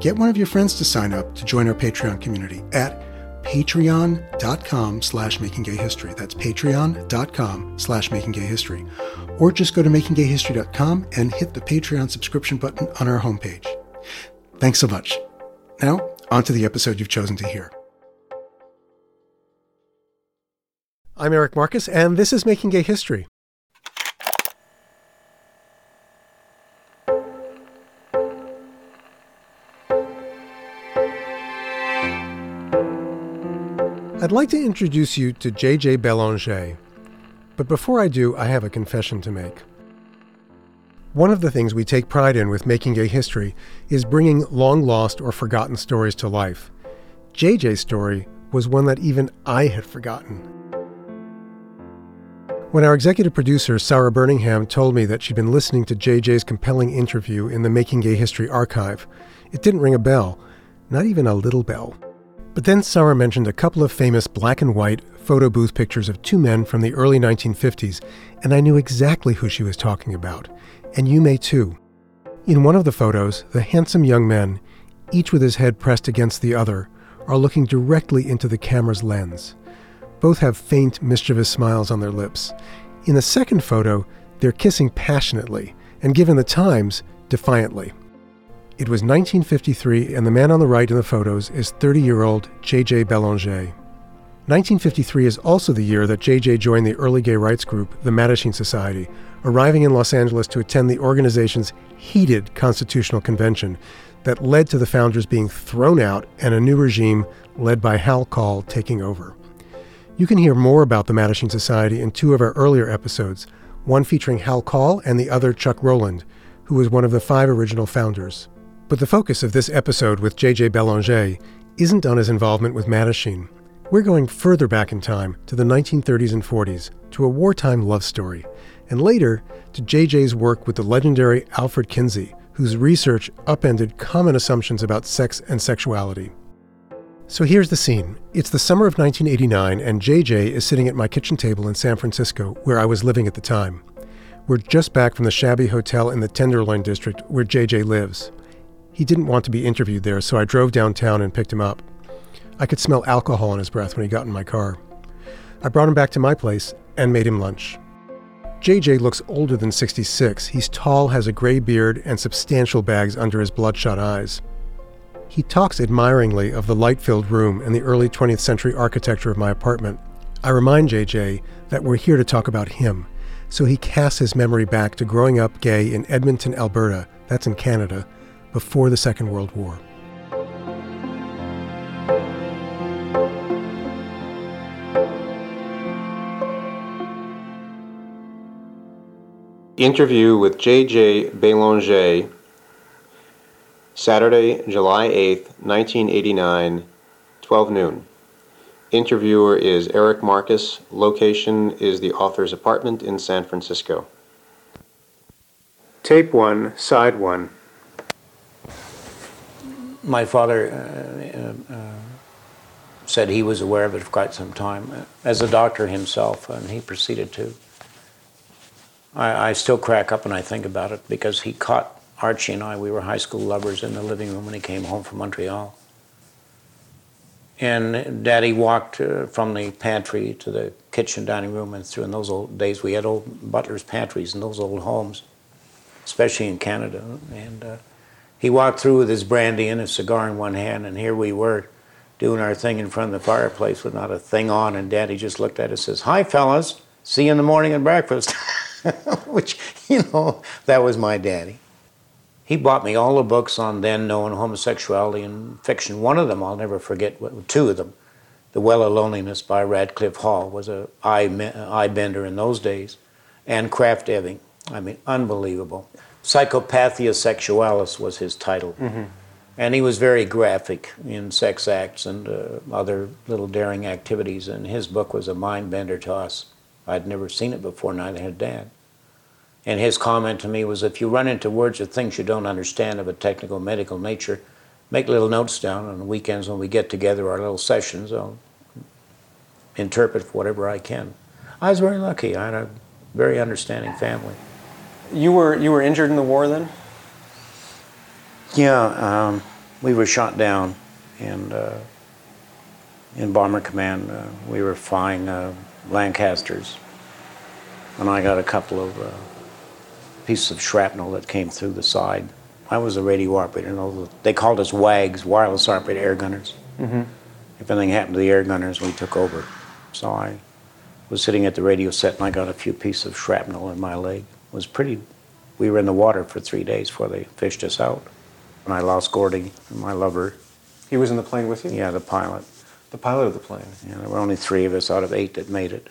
get one of your friends to sign up to join our Patreon community at patreon.com slash makinggayhistory. That's patreon.com slash makinggayhistory. Or just go to makinggayhistory.com and hit the Patreon subscription button on our homepage. Thanks so much. Now, on to the episode you've chosen to hear. I'm Eric Marcus, and this is Making Gay History. I'd like to introduce you to J.J. Belanger. But before I do, I have a confession to make. One of the things we take pride in with Making Gay History is bringing long lost or forgotten stories to life. JJ's story was one that even I had forgotten. When our executive producer, Sarah Birmingham, told me that she'd been listening to JJ's compelling interview in the Making Gay History archive, it didn't ring a bell, not even a little bell. But then Sarah mentioned a couple of famous black and white photo booth pictures of two men from the early 1950s, and I knew exactly who she was talking about. And you may too. In one of the photos, the handsome young men, each with his head pressed against the other, are looking directly into the camera's lens. Both have faint, mischievous smiles on their lips. In the second photo, they're kissing passionately, and given the times, defiantly. It was 1953, and the man on the right in the photos is 30 year old J.J. Belanger. 1953 is also the year that J.J. joined the early gay rights group, the Mattachine Society, arriving in Los Angeles to attend the organization's heated constitutional convention that led to the founders being thrown out and a new regime led by Hal Call taking over. You can hear more about the Mattachine Society in two of our earlier episodes, one featuring Hal Call and the other Chuck Rowland, who was one of the five original founders. But the focus of this episode with J.J. Belanger isn't on his involvement with Mattachine. We're going further back in time to the 1930s and 40s, to a wartime love story, and later to J.J.'s work with the legendary Alfred Kinsey, whose research upended common assumptions about sex and sexuality. So here's the scene. It's the summer of 1989, and JJ is sitting at my kitchen table in San Francisco, where I was living at the time. We're just back from the shabby hotel in the Tenderloin district where JJ lives. He didn't want to be interviewed there, so I drove downtown and picked him up. I could smell alcohol in his breath when he got in my car. I brought him back to my place and made him lunch. JJ looks older than 66. He's tall, has a gray beard, and substantial bags under his bloodshot eyes. He talks admiringly of the light filled room and the early 20th century architecture of my apartment. I remind JJ that we're here to talk about him, so he casts his memory back to growing up gay in Edmonton, Alberta, that's in Canada, before the Second World War. Interview with J.J. Belanger, Saturday, July 8th, 1989, 12 noon. Interviewer is Eric Marcus. Location is the author's apartment in San Francisco. Tape 1, Side 1 my father uh, uh, uh, said he was aware of it for quite some time, as a doctor himself, and he proceeded to. I, I, still crack up when I think about it because he caught Archie and I, we were high school lovers, in the living room when he came home from Montreal. And Daddy walked uh, from the pantry to the kitchen dining room, and through in those old days we had old butler's pantries in those old homes, especially in Canada. And uh, He walked through with his brandy and his cigar in one hand, and here we were doing our thing in front of the fireplace with not a thing on, and Daddy just looked at us and says, Hi, fellas, see you in the morning at breakfast. Which, you know, that was my daddy. He bought me all the books on then known homosexuality and fiction. One of them I'll never forget, two of them. The Well of Loneliness by Radclyffe Hall was a eye, eye bender in those days, and Krafft Ebing. I mean, unbelievable. Psychopathia Sexualis was his title. Mm-hmm. And he was very graphic in sex acts and uh, other little daring activities, and his book was a mind bender to us. I'd never seen it before, neither had Dad. And his comment to me was if you run into words or things you don't understand of a technical medical nature, make little notes down on the weekends when we get together, our little sessions. I'll interpret whatever I can. I was very lucky. I had a very understanding family. You were you were injured in the war then? Yeah, um, we were shot down, and uh, in Bomber Command uh, we were flying uh, Lancasters, and I got a couple of uh, pieces of shrapnel that came through the side. I was a radio operator. Know, they called us WAGs, wireless operator air gunners. Mm-hmm. If anything happened to the air gunners, we took over. So I was sitting at the radio set and I got a few pieces of shrapnel in my leg. Was pretty. We were in the water for three days before they fished us out. And I lost Gordy, my lover. He was in the plane with you? Yeah, the pilot. The pilot of the plane? Yeah, there were only three of us out of eight that made it.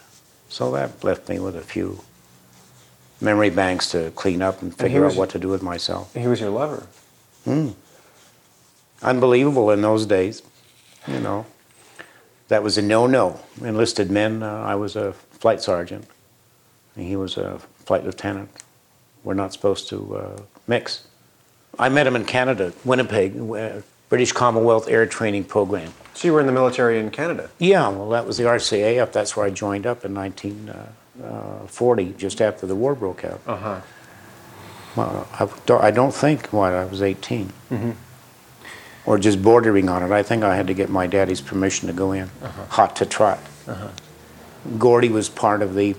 So that left me with a few memory banks to clean up and figure and out what to do with myself. He was your lover? Hmm. Unbelievable in those days, you know that was a no-no. Enlisted men, uh, I was a flight sergeant, and he was a flight lieutenant. We're not supposed to uh, mix. I met him in Canada, Winnipeg, uh, British Commonwealth Air Training Program. So you were in the military in Canada? Yeah, well, that was the RCAF. That's where I joined up in 1940, uh, uh, just after the war broke out. Uh-huh. Well, I, don't think, what, I was 18. Mm-hmm or just bordering on it. I think I had to get my daddy's permission to go in, uh-huh. hot to trot. Uh-huh. Gordy was part of the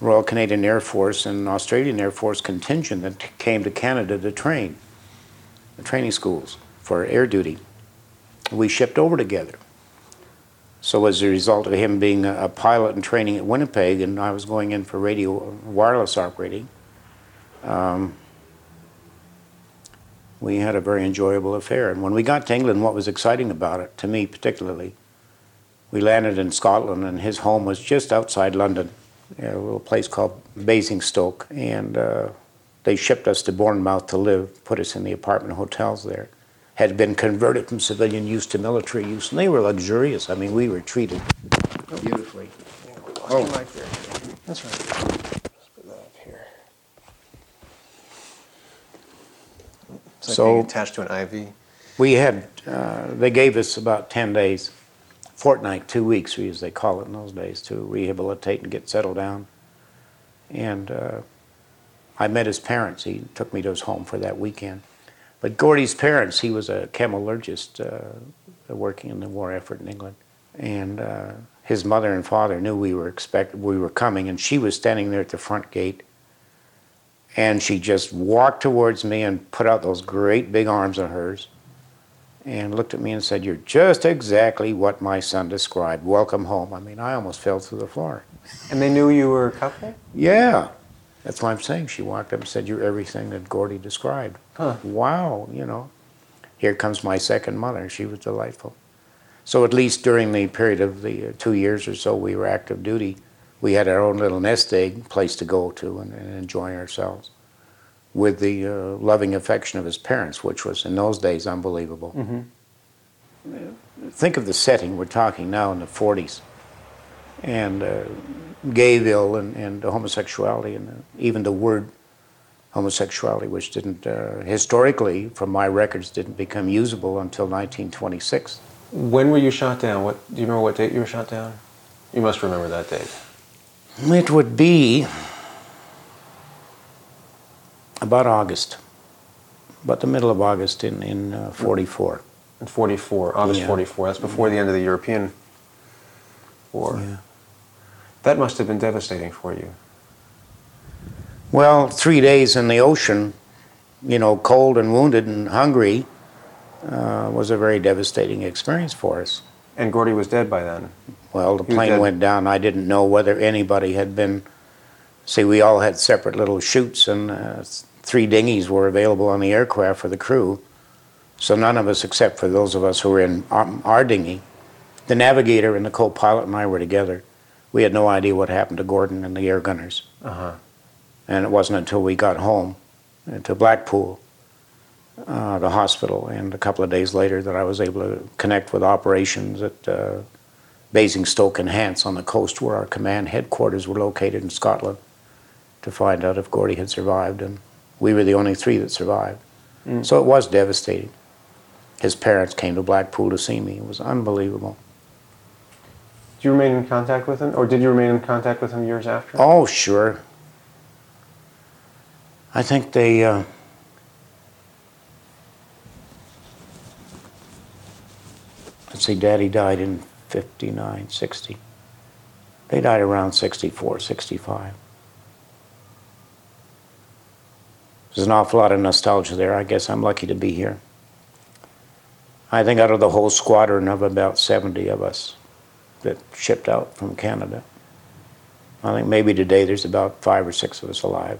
Royal Canadian Air Force and Australian Air Force contingent that came to Canada to train, the training schools for air duty. We shipped over together. So as a result of him being a, a pilot and training at Winnipeg, and I was going in for radio wireless operating, um, we had a very enjoyable affair. And when we got to England, what was exciting about it, to me particularly, we landed in Scotland, and his home was just outside London, a little place called Basingstoke. And uh, they shipped us to Bournemouth to live, put us in the apartment hotels there. Had been converted from civilian use to military use, and they were luxurious. I mean, we were treated beautifully. Oh, right there. That's right. so attached to an IV. We had uh, they gave us about ten days, fortnight, two weeks, as they call it in those days, to rehabilitate and get settled down. And uh, I met his parents. He took me to his home for that weekend. But Gordy's parents, he was a chemologist uh, working in the war effort in England, and uh, his mother and father knew we were expect we were coming, and she was standing there at the front gate and she just walked towards me and put out those great big arms of hers and looked at me and said, You're just exactly what my son described. Welcome home. I mean, I almost fell through the floor. And they knew you were a couple? Yeah. That's why I'm saying. She walked up and said, You're everything that Gordy described. Huh. Wow, you know. Here comes my second mother. She was delightful. So, at least during the period of the uh, two years or so we were active duty, we had our own little nest egg place to go to and, and enjoy ourselves with the uh, loving affection of his parents, which was in those days unbelievable. Mm-hmm. Think of the setting. We're talking now in the 40s. And uh, Gayville and, and homosexuality, and uh, even the word homosexuality, which didn't, uh, historically, from my records, didn't become usable until 1926. When were you shot down? What do you remember? What date you were shot down? You must remember that date. It would be about August, about the middle of August in, in uh, 44. In 44, August yeah. 44. That's before the end of the European War. Yeah. That must have been devastating for you. Well, three days in the ocean you know, cold and wounded and hungry uh, was a very devastating experience for us. And Gordy was dead by then. Well, the He plane went down. I didn't know whether anybody had been. See, we all had separate little chutes, and uh, three dinghies were available on the aircraft for the crew. So none of us, except for those of us who were in our, dinghy, the navigator and the co-pilot and I were together. We had no idea what happened to Gordon and the air gunners. Uh-huh. And it wasn't until we got home to Blackpool, uh, the hospital, and a couple of days later that I was able to connect with operations at uh, Basingstoke and Hants on the coast where our command headquarters were located in Scotland to find out if Gordy had survived. And we were the only three that survived. So it was devastating. His parents came to Blackpool to see me. It was unbelievable. Do you remain in contact with him, or did you remain in contact with him years after? Oh, sure. I think they. Uh, let's see, Daddy died in 59, 60. They died around 64, 65. There's an awful lot of nostalgia there. I guess I'm lucky to be here. I think out of the whole squadron of about 70 of us that shipped out from Canada, I think maybe today there's about five or six of us alive.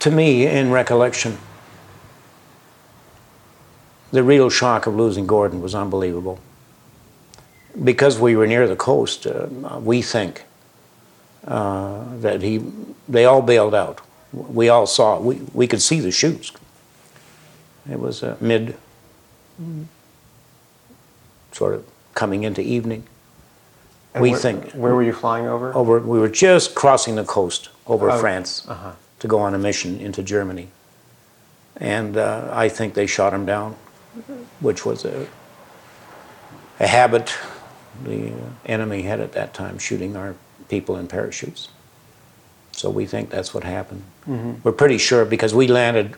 To me, in recollection, the real shock of losing Gordon was unbelievable. Because we were near the coast, uh, we think uh, that he, they all bailed out. We all saw, we, we could see the chutes. It was uh, mid, sort of coming into evening. And we where, think Where were you flying over? over we were just crossing the coast over Oh, France uh-huh. to go on a mission into Germany, and uh, I think they shot him down, which was a a habit the enemy had at that time, shooting our people in parachutes. So we think that's what happened. Mm-hmm. We're pretty sure because we landed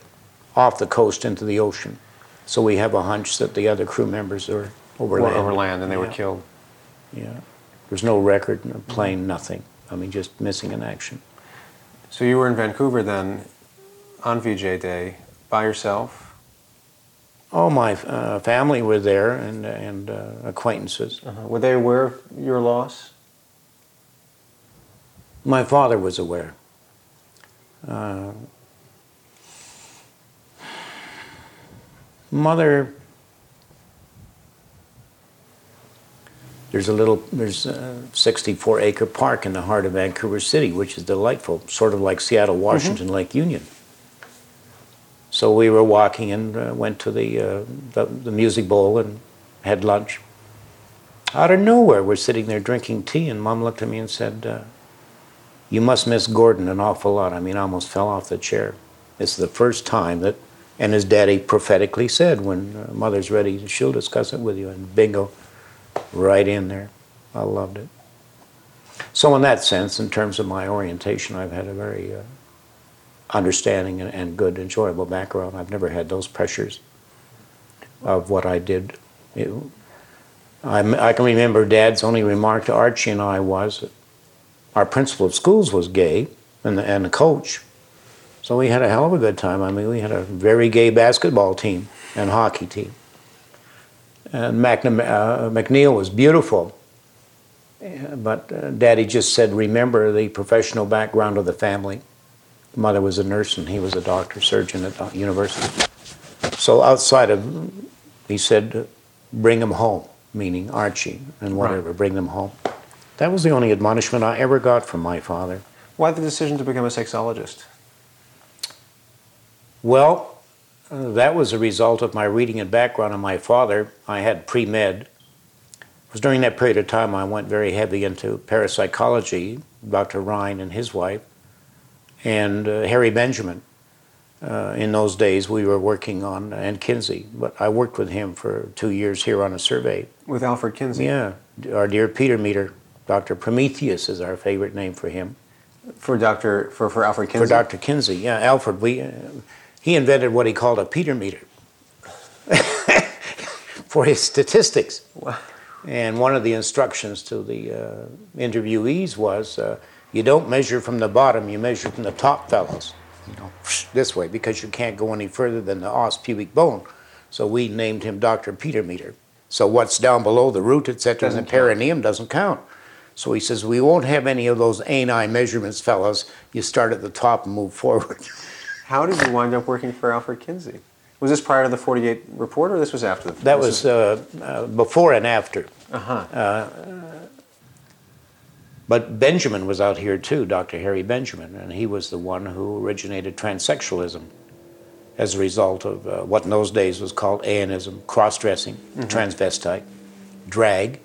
off the coast into the ocean, so we have a hunch that the other crew members are over Were land. over land, and they were killed. Yeah. There's no record, no plane, nothing. I mean, just missing in action. So you were in Vancouver then, on VJ Day, by yourself. Oh, my uh, family were there and, and uh, acquaintances. Uh-huh. Were they aware of your loss? My father was aware. Uh, mother, there's a little, there's a 64 acre park in the heart of Vancouver City, which is delightful, sort of like Seattle, Washington, Lake Union. So we were walking and uh, went to the, uh, the, the music bowl and had lunch. Out of nowhere, we're sitting there drinking tea, and mom looked at me and said, uh, You must miss Gordon an awful lot. I mean, I almost fell off the chair. It's the first time that, and his daddy prophetically said, When uh, mother's ready, she'll discuss it with you. And bingo, right in there. I loved it. So, in that sense, in terms of my orientation, I've had a very uh, understanding and, and good, enjoyable background. I've never had those pressures of what I did. It, I, I can remember Dad's only remark to Archie and I was our principal of schools was gay, and the, and the coach. So we had a hell of a good time. I mean, we had a very gay basketball team and hockey team. And uh, McNeil was beautiful. But uh, Daddy just said, remember the professional background of the family. Mother was a nurse and he was a doctor, surgeon at the university. So outside of, he said, bring him home, meaning Archie and whatever, bring them home. That was the only admonishment I ever got from my father. Why the decision to become a sexologist? Well, uh, that was a result of my reading and background on my father. I had pre med. It was during that period of time I went very heavy into parapsychology, Dr. Rhine and his wife, and uh, Harry Benjamin. Uh, in those days, we were working on, and Kinsey, but I worked with him for two years here on a survey. With Alfred Kinsey? Yeah, our dear Peter Meter, Dr. Prometheus is our favorite name for him. For Dr. For, for Alfred Kinsey? For Dr. Kinsey, yeah, Alfred, we, uh, he invented what he called a Peter meter for his statistics. Wow. And one of the instructions to the uh, interviewees was uh, You don't measure from the bottom, you measure from the top, fellows. You know, this way, because you can't go any further than the os pubic bone. So we named him Dr. Peter Meter. So what's down below the root, etc., and the perineum doesn't count. So he says, we won't have any of those ani measurements, fellows. You start at the top and move forward. How did you wind up working for Alfred Kinsey? Was this prior to the 48 report or this was after the That was uh, uh, before and after. Uh-huh. Uh, but Benjamin was out here too, Dr. Harry Benjamin, and he was the one who originated transsexualism as a result of uh, what in those days was called eonism, cross dressing, mm-hmm. transvestite, drag.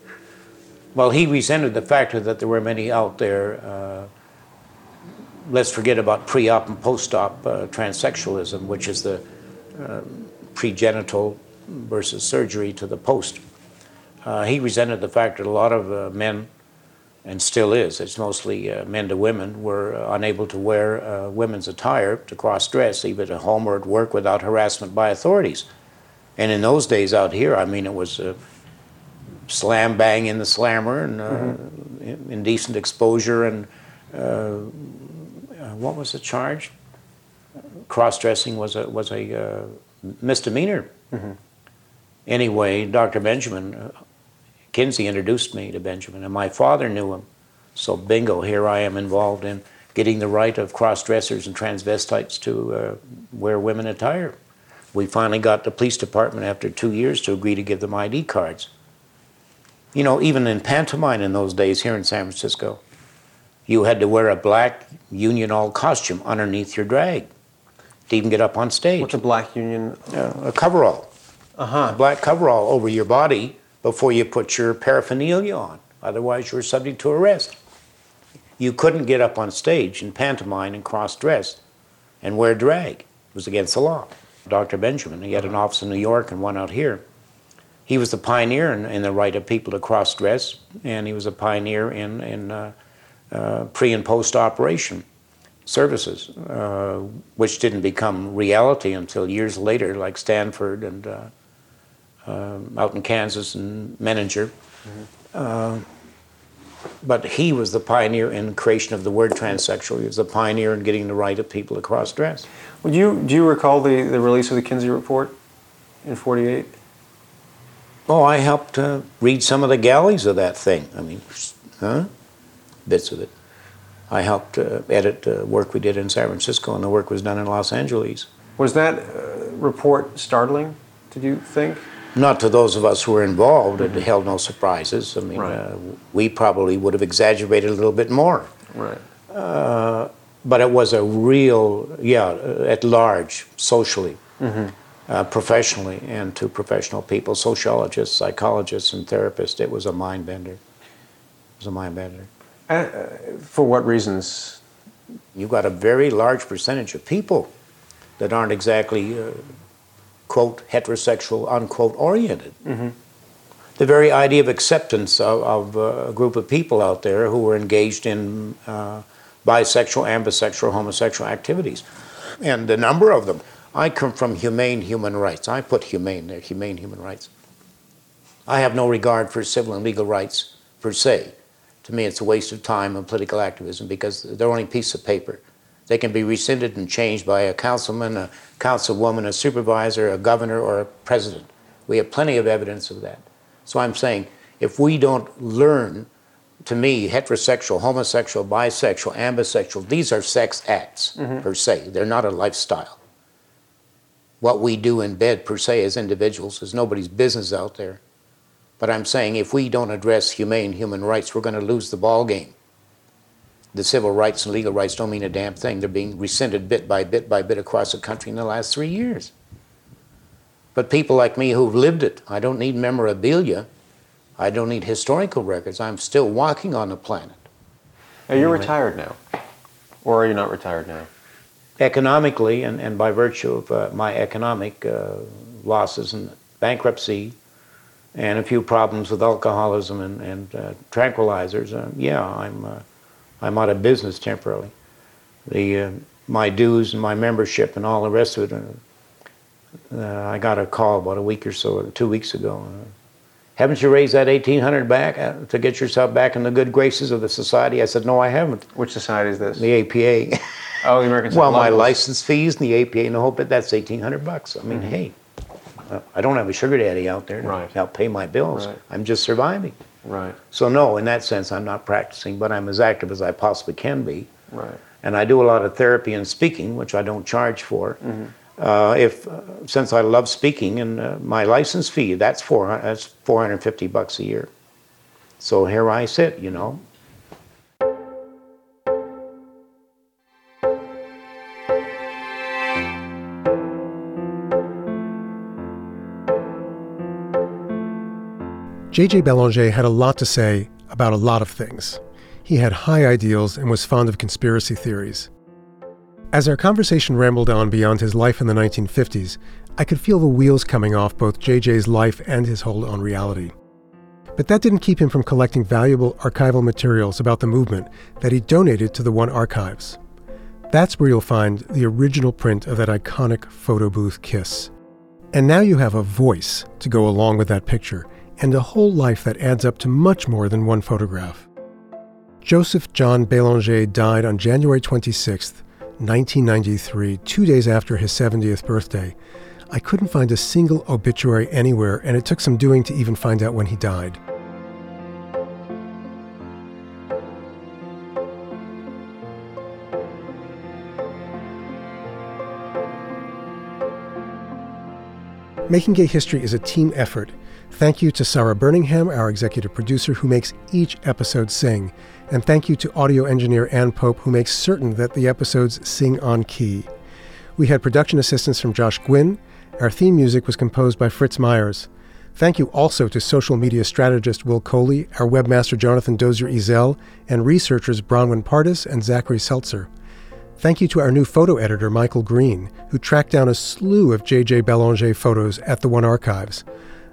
Well, he resented the fact that there were many out there. Uh, let's forget about pre op and post op uh, transsexualism, which is the uh, pregenital versus surgery to the post. Uh, he resented the fact that a lot of uh, men and still is, it's mostly uh, men to women, were unable to wear women's attire to cross dress, even at home or at work, without harassment by authorities. And in those days out here, I mean, it was slam bang in the slammer and uh, mm-hmm. indecent exposure and uh, what was the charge? Cross dressing was a, was a misdemeanor. Mm-hmm. Anyway, Dr. Benjamin Kinsey introduced me to Benjamin, and my father knew him. So, bingo, here I am involved in getting the right of cross dressers and transvestites to uh, wear women attire. We finally got the police department after two years to agree to give them ID cards. You know, even in pantomime in those days here in San Francisco, you had to wear a black union all costume underneath your drag to even get up on stage. What's a black union? Uh, a coverall. Uh huh. A black coverall over your body before you put your paraphernalia on. Otherwise, you were subject to arrest. You couldn't get up on stage in pantomime and cross dress and wear drag. It was against the law. Dr. Benjamin, he had an office in New York and one out here. He was the pioneer in, in the right of people to cross dress, and he was a pioneer in, in uh, uh, pre and post operation services, uh, which didn't become reality until years later, like Stanford and uh, uh, out in Kansas and Menninger. Mm-hmm. Uh, but he was the pioneer in creation of the word transsexual. He was the pioneer in getting the right of people to cross dress. Would you, do you recall the, the release of the Kinsey Report in 48? Oh, I helped uh, read some of the galleys of that thing. I mean, huh? Bits of it. I helped uh, edit the work we did in San Francisco, and the work was done in Los Angeles. Was that uh, report startling, did you think? not to those of us who were involved, it held no surprises. I mean, right. uh, we probably would have exaggerated a little bit more. Right. Uh, but it was a real, yeah, uh, at large, socially, mm-hmm. Uh, professionally, and to professional people, sociologists, psychologists, and therapists. It was a mind bender. It was a mind bender. Uh, for what reasons? You've got a very large percentage of people that aren't exactly uh, quote, heterosexual, unquote, oriented. Mm-hmm. The very idea of acceptance of, of uh, a group of people out there who were engaged in uh, bisexual, ambisexual, homosexual activities. And the number of them. I come from humane human rights. I put humane there, humane human rights. I have no regard for civil and legal rights per se. To me, it's a waste of time and political activism because they're only a piece of paper. They can be rescinded and changed by a councilman, a councilwoman, a supervisor, a governor, or a president. We have plenty of evidence of that. So I'm saying if we don't learn, to me, heterosexual, homosexual, bisexual, ambisexual, these are sex acts mm-hmm. per se. They're not a lifestyle. What we do in bed per se as individuals is nobody's business out there. But I'm saying if we don't address humane human rights, we're going to lose the ball game the civil rights and legal rights don't mean a damn thing. They're being rescinded bit by bit by bit across the country in the last three years. But people like me who've lived it, I don't need memorabilia. I don't need historical records. I'm still walking on the planet. Are you anyway. retired now? Or are you not retired now? Economically, and, and by virtue of uh, my economic uh, losses and bankruptcy and a few problems with alcoholism and, and uh, tranquilizers, uh, yeah, I'm uh, I'm out of business temporarily. The uh, my dues and my membership and all the rest of it. Uh, uh, I got a call about a week or so, two weeks ago. Uh, haven't you raised that 1800 back uh, to get yourself back in the good graces of the society? I said, no, I haven't. Which society is this? The APA. Oh, the American Well, my license fees and the APA and the whole bit, that's 1800 bucks. I mean, mm-hmm. hey, uh, I don't have a sugar daddy out there to right. help pay my bills. Right. I'm just surviving. Right. So no, in that sense, I'm not practicing, but I'm as active as I possibly can be. Right. And I do a lot of therapy and speaking, which I don't charge for. Mm-hmm. Uh, if uh, since I love speaking and uh, my license fee, that's four that's 450 bucks a year. So here I sit, you know, J.J. Belanger had a lot to say about a lot of things. He had high ideals and was fond of conspiracy theories. As our conversation rambled on beyond his life in the 1950s, I could feel the wheels coming off both JJ's life and his hold on reality. But that didn't keep him from collecting valuable archival materials about the movement that he donated to the One Archives. That's where you'll find the original print of that iconic photo booth kiss. And now you have a voice to go along with that picture and a whole life that adds up to much more than one photograph. Joseph John Belanger died on January 26, 1993, two days after his 70th birthday. I couldn't find a single obituary anywhere, and it took some doing to even find out when he died. Making Gay History is a team effort Thank you to Sarah Birmingham, our executive producer, who makes each episode sing. And thank you to audio engineer Ann Pope, who makes certain that the episodes sing on key. We had production assistance from Josh Gwynn. Our theme music was composed by Fritz Myers. Thank you also to social media strategist Will Coley, our webmaster Jonathan Dozier Ezel, and researchers Bronwyn Partis and Zachary Seltzer. Thank you to our new photo editor, Michael Green, who tracked down a slew of J.J. Belanger photos at the One Archives.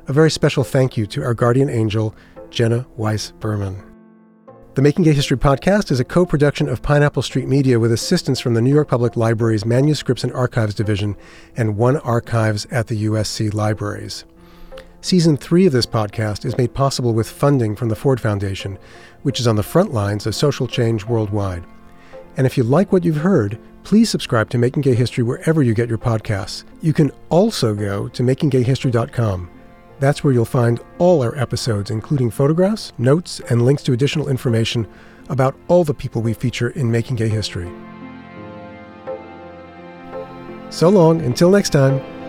A very special thank you to our guardian angel, Jenna Weiss Berman. The Making Gay History podcast is a co production of Pineapple Street Media with assistance from the New York Public Library's Manuscripts and Archives Division and One Archives at the USC Libraries. Season three of this podcast is made possible with funding from the Ford Foundation, which is on the front lines of social change worldwide. And if you like what you've heard, please subscribe to Making Gay History wherever you get your podcasts. You can also go to makinggayhistory.com that's where you'll find all our episodes, including photographs, notes, and links to additional information about all the people we feature in Making Gay History. So long, until next time.